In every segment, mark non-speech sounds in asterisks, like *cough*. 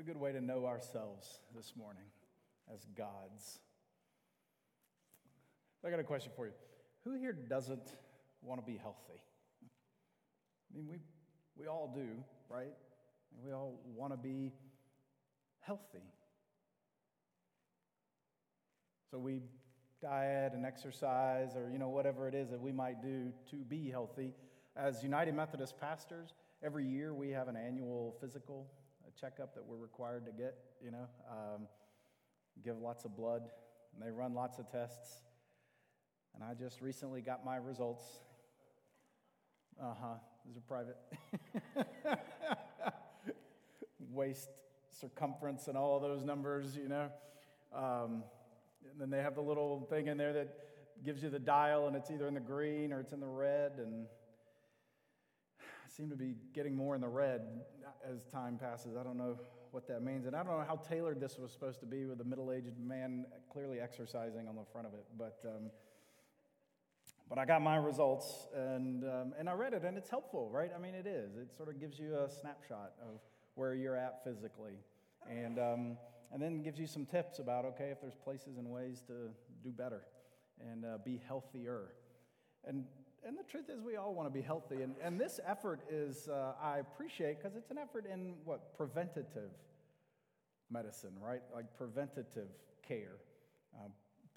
A good way to know ourselves this morning as gods. I got a question for you. Who here doesn't want to be healthy? I mean, we, we all do, right? We all want to be healthy. So we diet and exercise or, you know, whatever it is that we might do to be healthy. As United Methodist pastors, every year we have an annual physical a checkup that we're required to get, you know, um, give lots of blood, and they run lots of tests. And I just recently got my results. Uh huh, these are private. *laughs* Waist circumference and all those numbers, you know. Um, and then they have the little thing in there that gives you the dial, and it's either in the green or it's in the red. And seem to be getting more in the red as time passes. I don't know what that means. And I don't know how tailored this was supposed to be with a middle aged man clearly exercising on the front of it. But, um, but I got my results and, um, and I read it, and it's helpful, right? I mean, it is. It sort of gives you a snapshot of where you're at physically. And, um, and then gives you some tips about, okay, if there's places and ways to do better and uh, be healthier. And, and the truth is, we all want to be healthy. And, and this effort is, uh, I appreciate, because it's an effort in what? Preventative medicine, right? Like preventative care. Uh,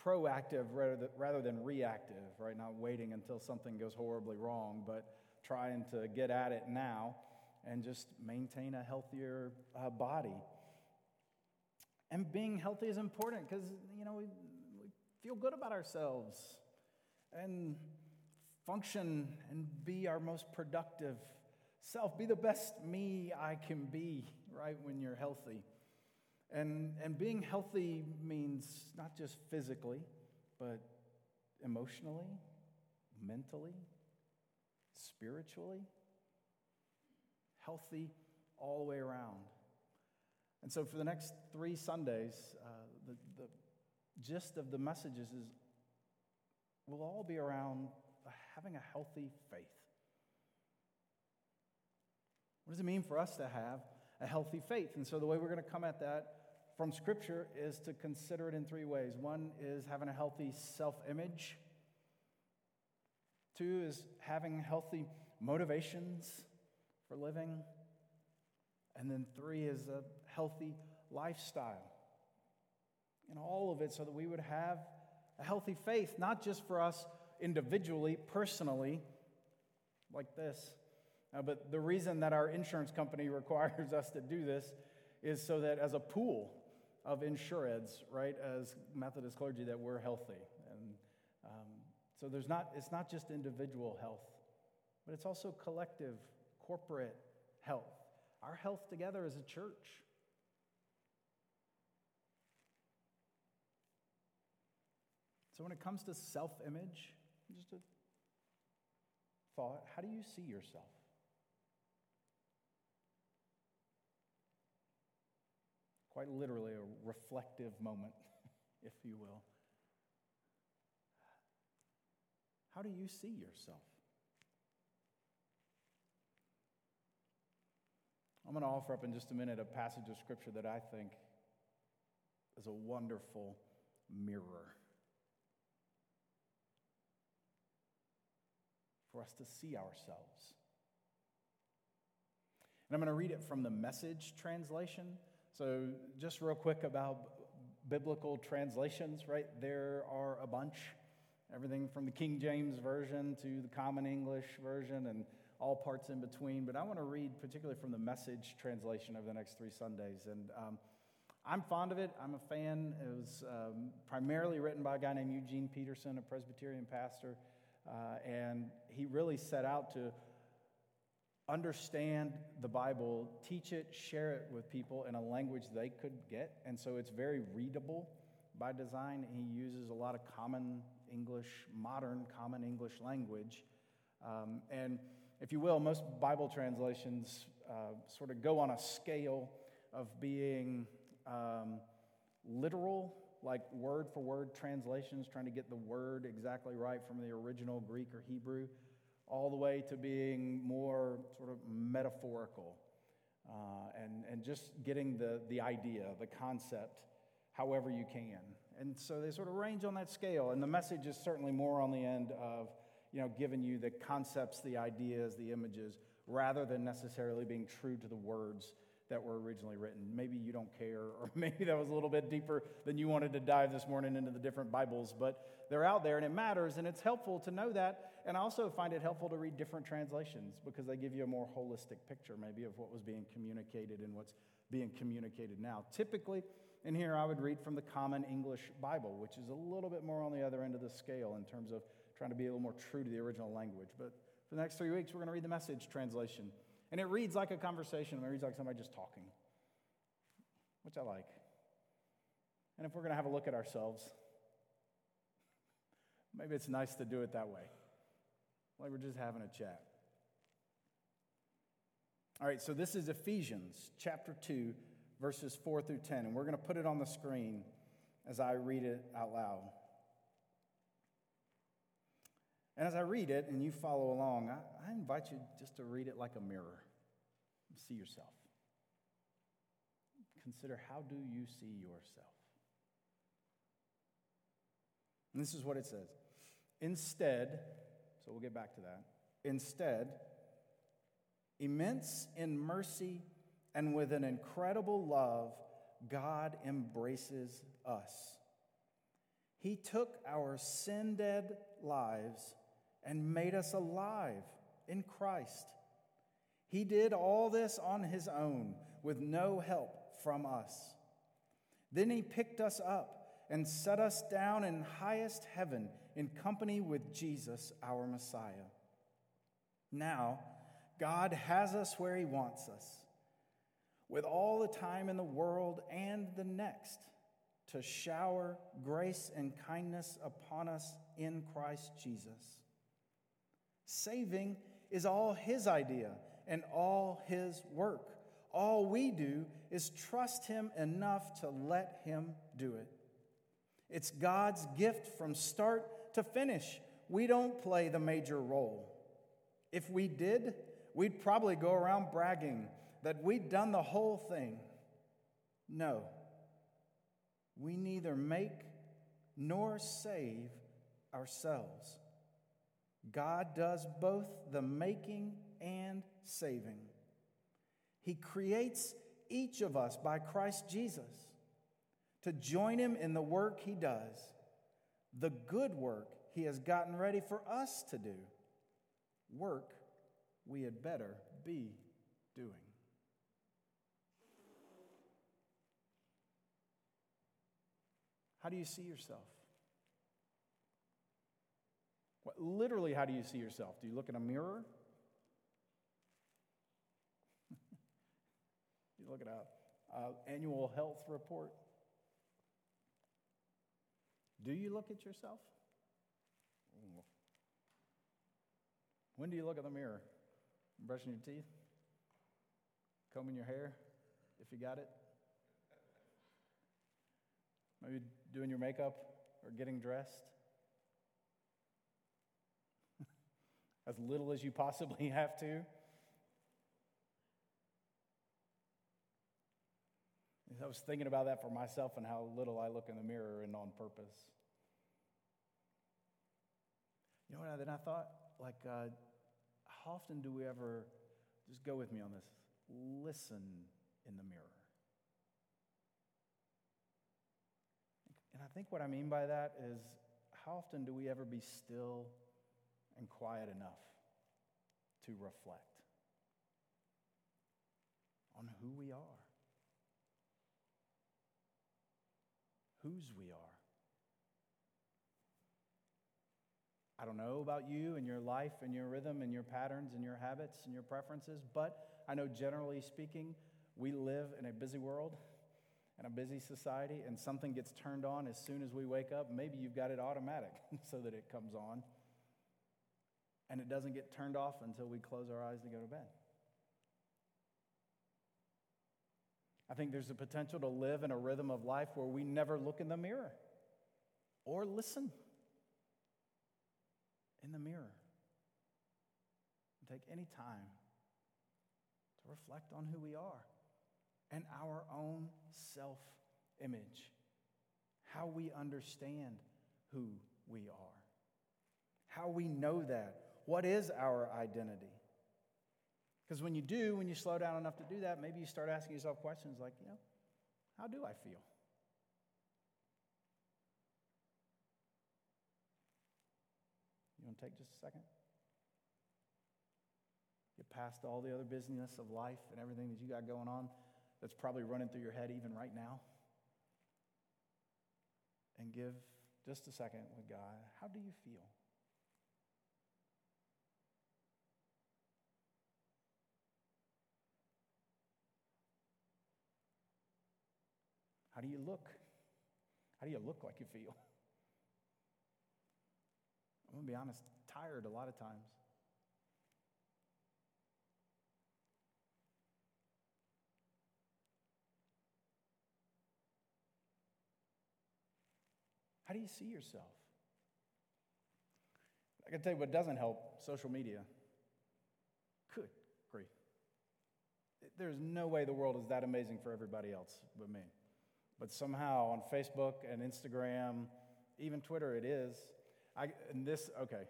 proactive rather than, rather than reactive, right? Not waiting until something goes horribly wrong, but trying to get at it now and just maintain a healthier uh, body. And being healthy is important because, you know, we, we feel good about ourselves. And function and be our most productive self. Be the best me I can be, right, when you're healthy. And, and being healthy means not just physically, but emotionally, mentally, spiritually. Healthy all the way around. And so, for the next three Sundays, uh, the, the gist of the messages is we'll all be around having a healthy faith. What does it mean for us to have a healthy faith? And so, the way we're going to come at that from Scripture is to consider it in three ways. One is having a healthy self image, two is having healthy motivations for living, and then three is a healthy lifestyle. And all of it so that we would have a healthy faith, not just for us individually, personally, like this. Uh, but the reason that our insurance company *laughs* requires us to do this is so that as a pool of insureds, right, as Methodist clergy, that we're healthy. And um, so there's not, it's not just individual health, but it's also collective, corporate health. Our health together as a church. So when it comes to self image, just a thought how do you see yourself? Quite literally, a reflective moment, *laughs* if you will. How do you see yourself? I'm going to offer up in just a minute a passage of scripture that I think is a wonderful mirror for us to see ourselves. And I'm going to read it from the message translation. So, just real quick about biblical translations, right? There are a bunch, everything from the King James Version to the Common English Version and all parts in between. But I want to read particularly from the message translation over the next three Sundays. And um, I'm fond of it. I'm a fan. It was um, primarily written by a guy named Eugene Peterson, a Presbyterian pastor. Uh, and he really set out to understand the Bible, teach it, share it with people in a language they could get. And so it's very readable by design. He uses a lot of common English, modern common English language. Um, and if you will, most Bible translations uh, sort of go on a scale of being um, literal like word for word translations, trying to get the word exactly right from the original Greek or Hebrew, all the way to being more sort of metaphorical. uh, and, and just getting the, the idea, the concept, however you can. And so they sort of range on that scale. And the message is certainly more on the end of, you know, giving you the concepts, the ideas, the images, rather than necessarily being true to the words that were originally written. Maybe you don't care, or *laughs* maybe that was a little bit deeper than you wanted to dive this morning into the different Bibles, but they're out there and it matters, and it's helpful to know that. And I also find it helpful to read different translations because they give you a more holistic picture, maybe, of what was being communicated and what's being communicated now. Typically, in here, I would read from the Common English Bible, which is a little bit more on the other end of the scale in terms of trying to be a little more true to the original language. But for the next three weeks, we're going to read the message translation. And it reads like a conversation, it reads like somebody just talking, which I like. And if we're going to have a look at ourselves, *laughs* maybe it's nice to do it that way, like we're just having a chat. All right, so this is Ephesians chapter 2, verses 4 through 10, and we're going to put it on the screen as I read it out loud. And as I read it and you follow along, I, I invite you just to read it like a mirror. See yourself. Consider how do you see yourself? And this is what it says. Instead, so we'll get back to that. Instead, immense in mercy and with an incredible love, God embraces us. He took our sin dead lives and made us alive in Christ. He did all this on his own with no help from us. Then he picked us up and set us down in highest heaven in company with Jesus, our Messiah. Now, God has us where he wants us, with all the time in the world and the next, to shower grace and kindness upon us in Christ Jesus. Saving is all His idea and all His work. All we do is trust Him enough to let Him do it. It's God's gift from start to finish. We don't play the major role. If we did, we'd probably go around bragging that we'd done the whole thing. No, we neither make nor save ourselves. God does both the making and saving. He creates each of us by Christ Jesus to join him in the work he does, the good work he has gotten ready for us to do, work we had better be doing. How do you see yourself? What, literally, how do you see yourself? Do you look in a mirror? *laughs* you look at an annual health report? Do you look at yourself? When do you look in the mirror? Brushing your teeth? Combing your hair, if you got it? Maybe doing your makeup or getting dressed? As little as you possibly *laughs* have to. I was thinking about that for myself and how little I look in the mirror and on purpose. You know what? Then I thought, like, uh, how often do we ever, just go with me on this, listen in the mirror? And I think what I mean by that is, how often do we ever be still and quiet enough to reflect on who we are, whose we are. I don't know about you and your life and your rhythm and your patterns and your habits and your preferences, but I know generally speaking, we live in a busy world and a busy society, and something gets turned on as soon as we wake up. Maybe you've got it automatic *laughs* so that it comes on and it doesn't get turned off until we close our eyes to go to bed. I think there's a potential to live in a rhythm of life where we never look in the mirror or listen in the mirror. Take any time to reflect on who we are and our own self image, how we understand who we are, how we know that. What is our identity? Because when you do, when you slow down enough to do that, maybe you start asking yourself questions like, you know, how do I feel? You want to take just a second? Get past all the other business of life and everything that you got going on that's probably running through your head even right now. And give just a second with God. How do you feel? How do you look? How do you look like you feel? I'm going to be honest, tired a lot of times. How do you see yourself? I can tell you what doesn't help social media. Good grief. There's no way the world is that amazing for everybody else but me. But somehow on Facebook and Instagram, even Twitter, it is. I, and this, okay,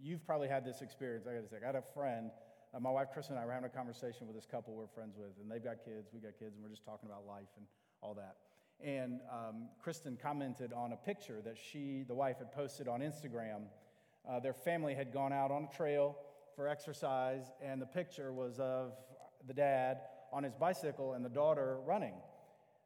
you've probably had this experience. I got to say, I had a friend, uh, my wife Kristen and I were having a conversation with this couple we're friends with, and they've got kids, we got kids, and we're just talking about life and all that. And um, Kristen commented on a picture that she, the wife, had posted on Instagram. Uh, their family had gone out on a trail for exercise, and the picture was of the dad on his bicycle and the daughter running.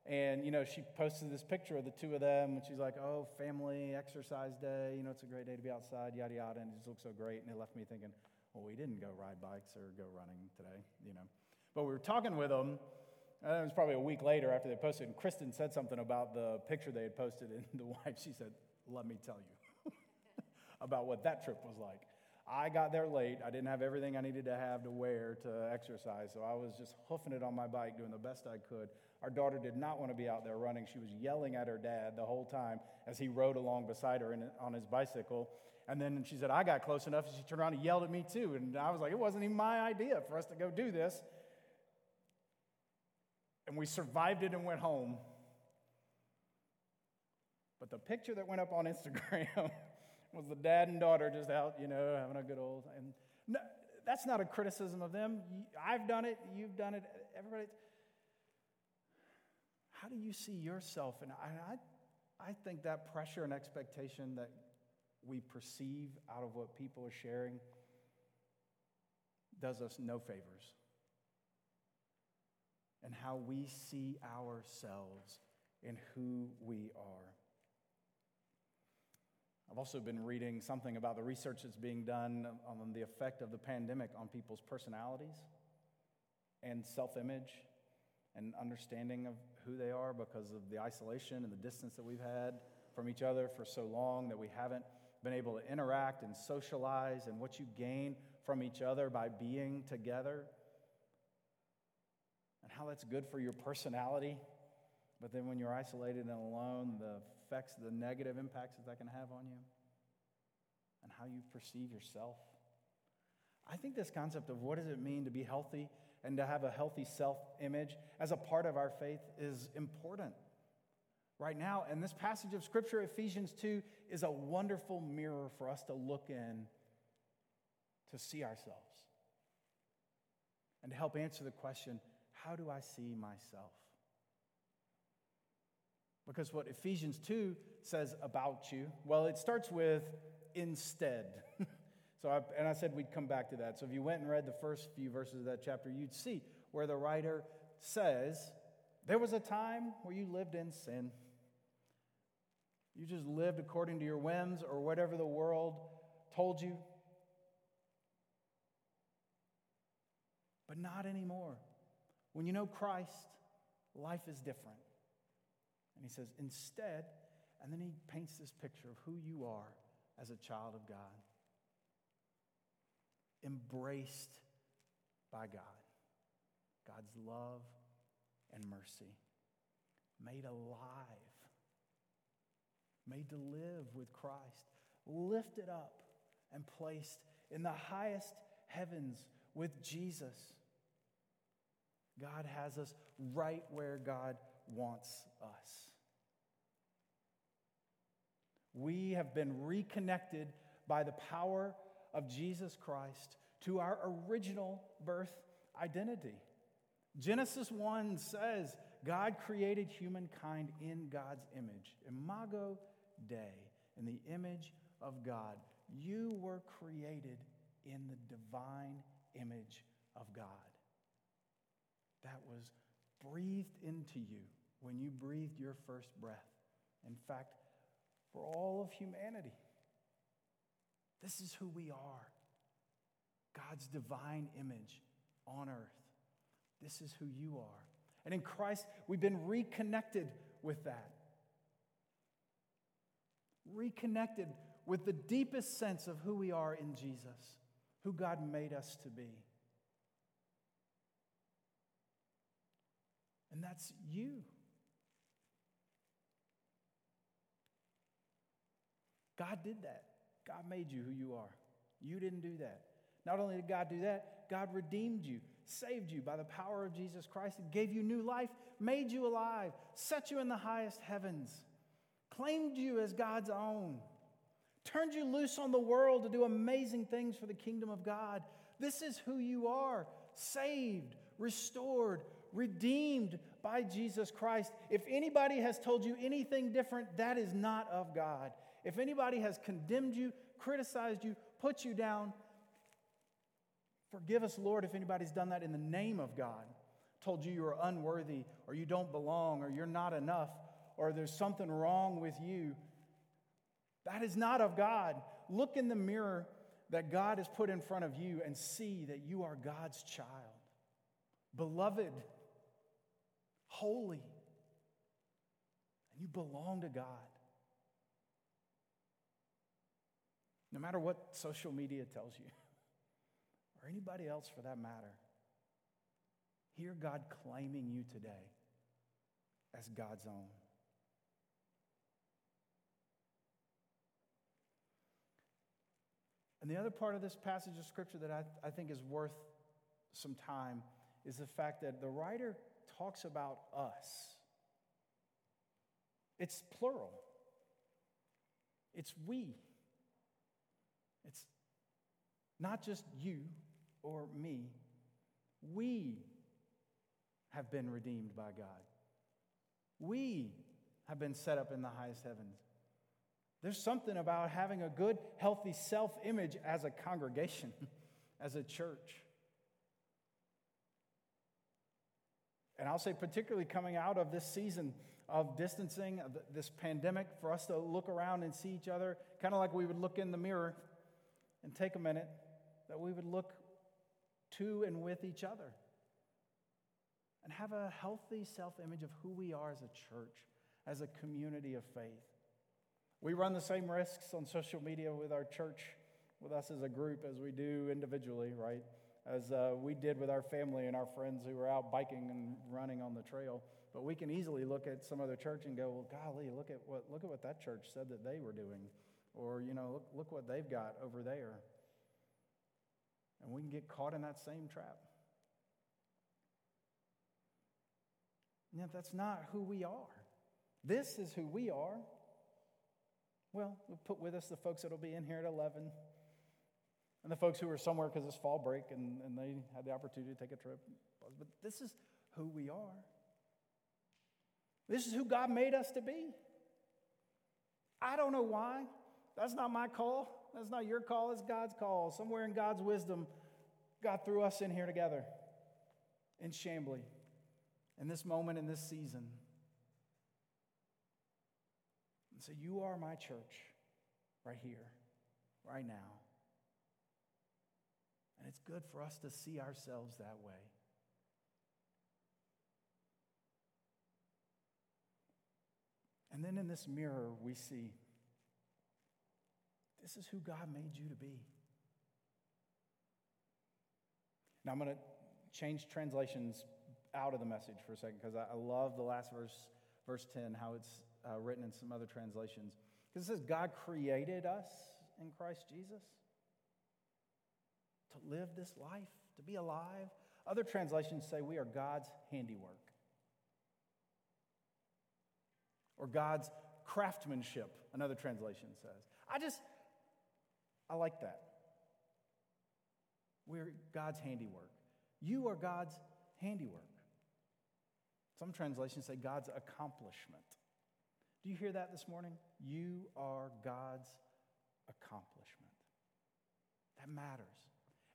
And, you know, she posted this picture of the two of them, and she's like, oh, family exercise day, you know, it's a great day to be outside, yada, yada, and it just looks so great. And it left me thinking, well, we didn't go ride bikes or go running today, you know. But we were talking with them, and it was probably a week later after they posted, and Kristen said something about the picture they had posted, and *laughs* the wife, she said, let me tell you *laughs* about what that trip was like. I got there late. I didn't have everything I needed to have to wear to exercise, so I was just hoofing it on my bike, doing the best I could. Our daughter did not want to be out there running. She was yelling at her dad the whole time as he rode along beside her in, on his bicycle. And then she said, I got close enough. She turned around and yelled at me too. And I was like, it wasn't even my idea for us to go do this. And we survived it and went home. But the picture that went up on Instagram *laughs* was the dad and daughter just out, you know, having a good old. And no, that's not a criticism of them. I've done it. You've done it. Everybody. How do you see yourself? And I, I think that pressure and expectation that we perceive out of what people are sharing does us no favors. And how we see ourselves and who we are. I've also been reading something about the research that's being done on the effect of the pandemic on people's personalities and self image and understanding of who they are because of the isolation and the distance that we've had from each other for so long that we haven't been able to interact and socialize and what you gain from each other by being together and how that's good for your personality. But then when you're isolated and alone, the effects, the negative impacts that that can have on you and how you perceive yourself. I think this concept of what does it mean to be healthy and to have a healthy self image as a part of our faith is important. Right now, and this passage of Scripture, Ephesians 2, is a wonderful mirror for us to look in to see ourselves and to help answer the question how do I see myself? Because what Ephesians 2 says about you, well, it starts with instead. *laughs* So, I, and I said we'd come back to that. So, if you went and read the first few verses of that chapter, you'd see where the writer says, There was a time where you lived in sin. You just lived according to your whims or whatever the world told you. But not anymore. When you know Christ, life is different. And he says, instead, and then he paints this picture of who you are as a child of God embraced by God. God's love and mercy, made alive, made to live with Christ, lifted up and placed in the highest heavens with Jesus. God has us right where God wants us. We have been reconnected by the power of Jesus Christ to our original birth identity. Genesis 1 says God created humankind in God's image. Imago Dei, in the image of God. You were created in the divine image of God. That was breathed into you when you breathed your first breath. In fact, for all of humanity, this is who we are God's divine image on earth. This is who you are. And in Christ, we've been reconnected with that. Reconnected with the deepest sense of who we are in Jesus, who God made us to be. And that's you. God did that. God made you who you are. You didn't do that. Not only did God do that, God redeemed you, saved you by the power of Jesus Christ, gave you new life, made you alive, set you in the highest heavens, claimed you as God's own, turned you loose on the world to do amazing things for the kingdom of God. This is who you are saved, restored, redeemed by Jesus Christ. If anybody has told you anything different, that is not of God. If anybody has condemned you, criticized you, put you down, forgive us, Lord, if anybody's done that in the name of God, told you you're unworthy, or you don't belong, or you're not enough, or there's something wrong with you. That is not of God. Look in the mirror that God has put in front of you and see that you are God's child, beloved, holy, and you belong to God. No matter what social media tells you, *laughs* or anybody else for that matter, hear God claiming you today as God's own. And the other part of this passage of scripture that I, I think is worth some time is the fact that the writer talks about us. It's plural, it's we. It's not just you or me. We have been redeemed by God. We have been set up in the highest heavens. There's something about having a good, healthy self image as a congregation, *laughs* as a church. And I'll say, particularly coming out of this season of distancing, of this pandemic, for us to look around and see each other, kind of like we would look in the mirror and take a minute, that we would look to and with each other and have a healthy self image of who we are as a church, as a community of faith. We run the same risks on social media with our church, with us as a group, as we do individually, right? As uh, we did with our family and our friends who were out biking and running on the trail. But we can easily look at some other church and go, well, golly, look at what, look at what that church said that they were doing. Or, you know, look, look what they've got over there. And we can get caught in that same trap. Yeah, that's not who we are. This is who we are. Well, we'll put with us the folks that'll be in here at 11 and the folks who are somewhere because it's fall break and, and they had the opportunity to take a trip. But this is who we are. This is who God made us to be. I don't know why. That's not my call. That's not your call. It's God's call. Somewhere in God's wisdom, God threw us in here together in Chamblee in this moment, in this season. And so you are my church right here, right now. And it's good for us to see ourselves that way. And then in this mirror, we see this is who God made you to be. Now, I'm going to change translations out of the message for a second because I, love the last verse, verse 10, how it's uh, written in some other translations. Because it says, God created us in Christ Jesus to live this life, to be alive, Other translations say we are God's handiwork or God's craftsmanship, another translation says. I just, I like that. We're God's handiwork. You are God's handiwork. Some translations say God's accomplishment. Do you hear that this morning? You are God's accomplishment. That matters.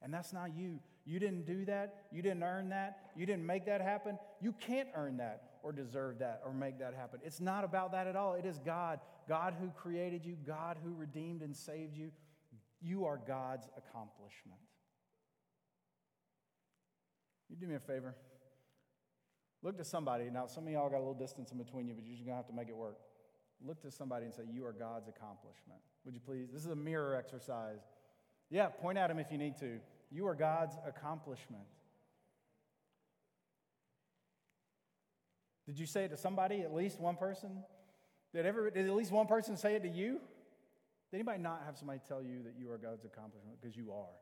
And that's not you. You didn't do that. You didn't earn that. You didn't make that happen. You can't earn that or deserve that or make that happen. It's not about that at all. It is God. God who created you, God who redeemed and saved you. You are God's accomplishment. You do me a favor. Look to somebody. Now, some of y'all got a little distance in between you, but you're just going to have to make it work. Look to somebody and say, You are God's accomplishment. Would you please? This is a mirror exercise. Yeah, point at him if you need to. You are God's accomplishment. Did you say it to somebody, at least one person? Did, ever, did at least one person say it to you? Did anybody not have somebody tell you that you are God's accomplishment? Because you are.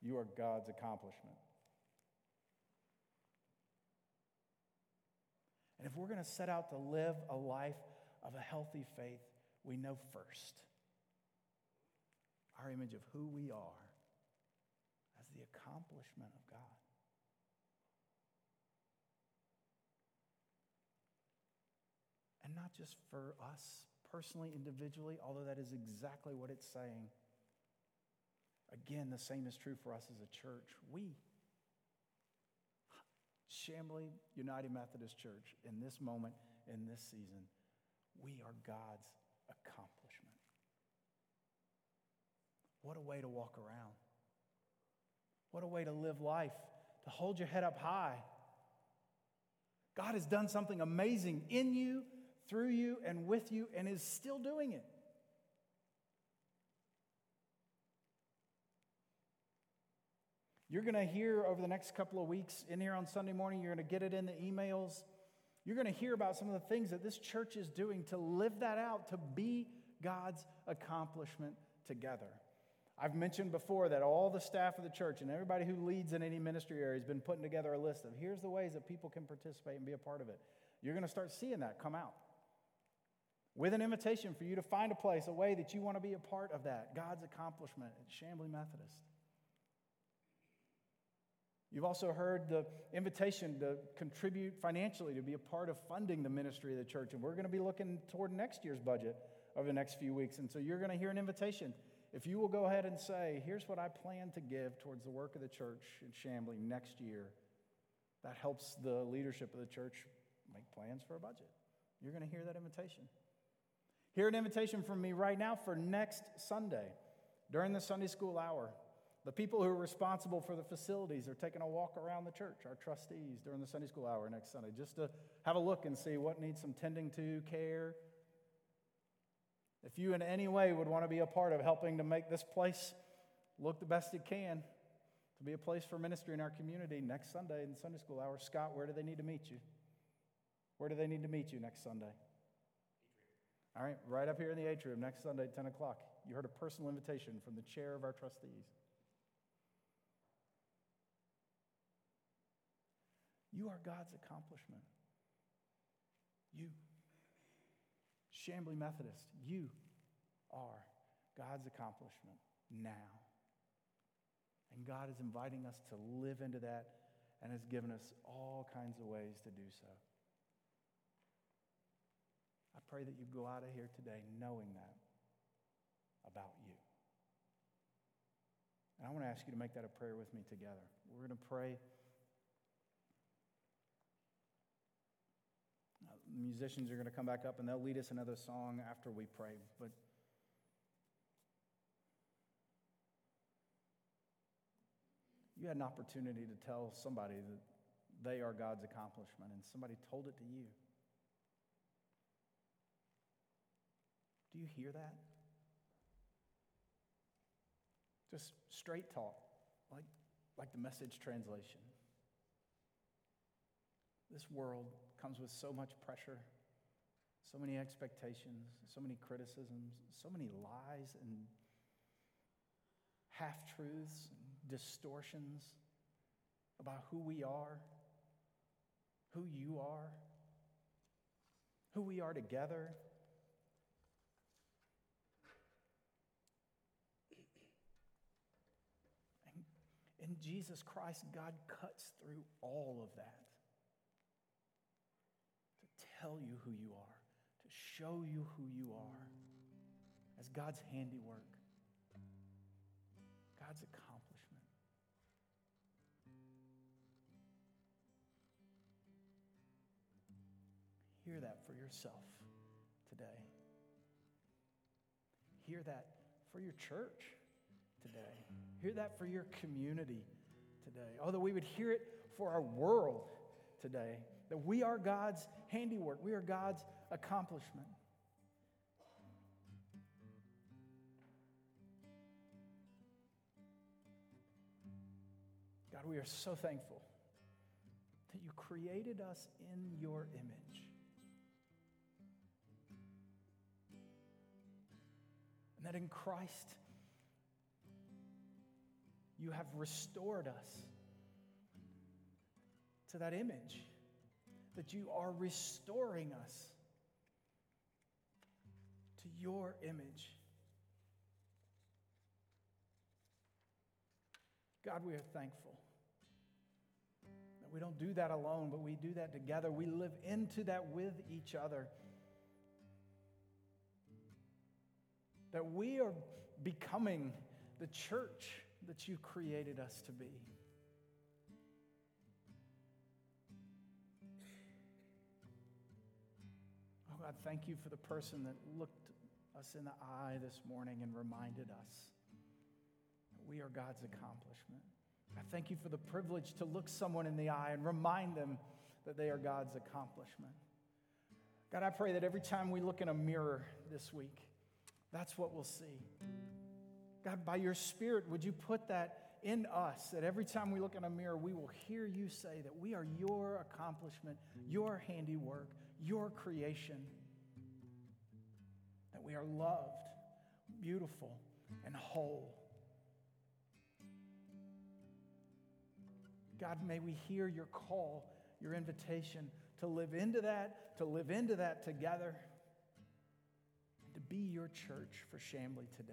You are God's accomplishment. And if we're going to set out to live a life of a healthy faith, we know first our image of who we are as the accomplishment of God. And not just for us personally, individually, although that is exactly what it's saying. Again, the same is true for us as a church. We, Chamblee United Methodist Church, in this moment, in this season, we are God's accomplishment. What a way to walk around. What a way to live life, to hold your head up high. God has done something amazing in you, through you, and with you, and is still doing it. You're going to hear over the next couple of weeks in here on Sunday morning, you're going to get it in the emails. You're going to hear about some of the things that this church is doing to live that out, to be God's accomplishment together. I've mentioned before that all the staff of the church and everybody who leads in any ministry area has been putting together a list of here's the ways that people can participate and be a part of it. You're going to start seeing that come out with an invitation for you to find a place, a way that you want to be a part of that, God's accomplishment at Chamblee Methodist. You've also heard the invitation to contribute financially to be a part of funding the ministry of the church. And we're going to be looking toward next year's budget over the next few weeks. And so you're going to hear an invitation. If you will go ahead and say, here's what I plan to give towards the work of the church in Chamblee next year, that helps the leadership of the church make plans for a budget. You're going to hear that invitation. Hear an invitation from me right now for next Sunday during the Sunday school hour. The people who are responsible for the facilities are taking a walk around the church, our trustees, during the Sunday school hour next Sunday, just to have a look and see what needs some tending to, care. If you in any way would want to be a part of helping to make this place look the best it can, to be a place for ministry in our community next Sunday in the Sunday school hour, Scott, where do they need to meet you? Where do they need to meet you next Sunday? All right, right up here in the atrium next Sunday at 10 o'clock. You heard a personal invitation from the chair of our trustees. You are God's accomplishment. You. Chamblee Methodist, you are God's accomplishment now. And God is inviting us to live into that and has given us all kinds of ways to do so. I pray that you go out of here today knowing that about you. And I want to ask you to make that a prayer with me together. We're going to pray. Uh, musicians are going to come back up and they'll lead us another song after we pray. But you had an opportunity to tell somebody that they are God's accomplishment, and somebody told it to you. Do you hear that? Just straight talk, like, like the message translation. This world comes with so much pressure, so many expectations, so many criticisms, so many lies and half truths and distortions. about who we are, who you are, who we are together. And in Jesus Christ, God cuts through all of that to tell you who you are, to show you who you are as God's handiwork, God's accomplishment. Hear that for yourself today. Hear that for your church today. Hear that for your community today. Although we would hear it for our world today, that we are God's handiwork, we are God's accomplishment. God, we are so thankful that you created us in your image. And that in Christ, you have restored us to that image, that you are restoring us to your image. God, we are thankful that we don't do that alone, but we do that together. We live into that with each other. That we are becoming the church that you created us to be. Oh God, thank you for the person that looked us in the eye this morning and reminded us that we are God's accomplishment. I thank you for the privilege to look someone in the eye and remind them that they are God's accomplishment. God, I pray that every time we look in a mirror this week, that's what we'll see. God, by your Spirit, would you put that in us that every time we look in a mirror, we will hear you say that we are your accomplishment, your handiwork, your creation, that we are loved, beautiful, and whole. God, may we hear your call, your invitation to live into that, to live into that together, and to be your church for Chamblee today.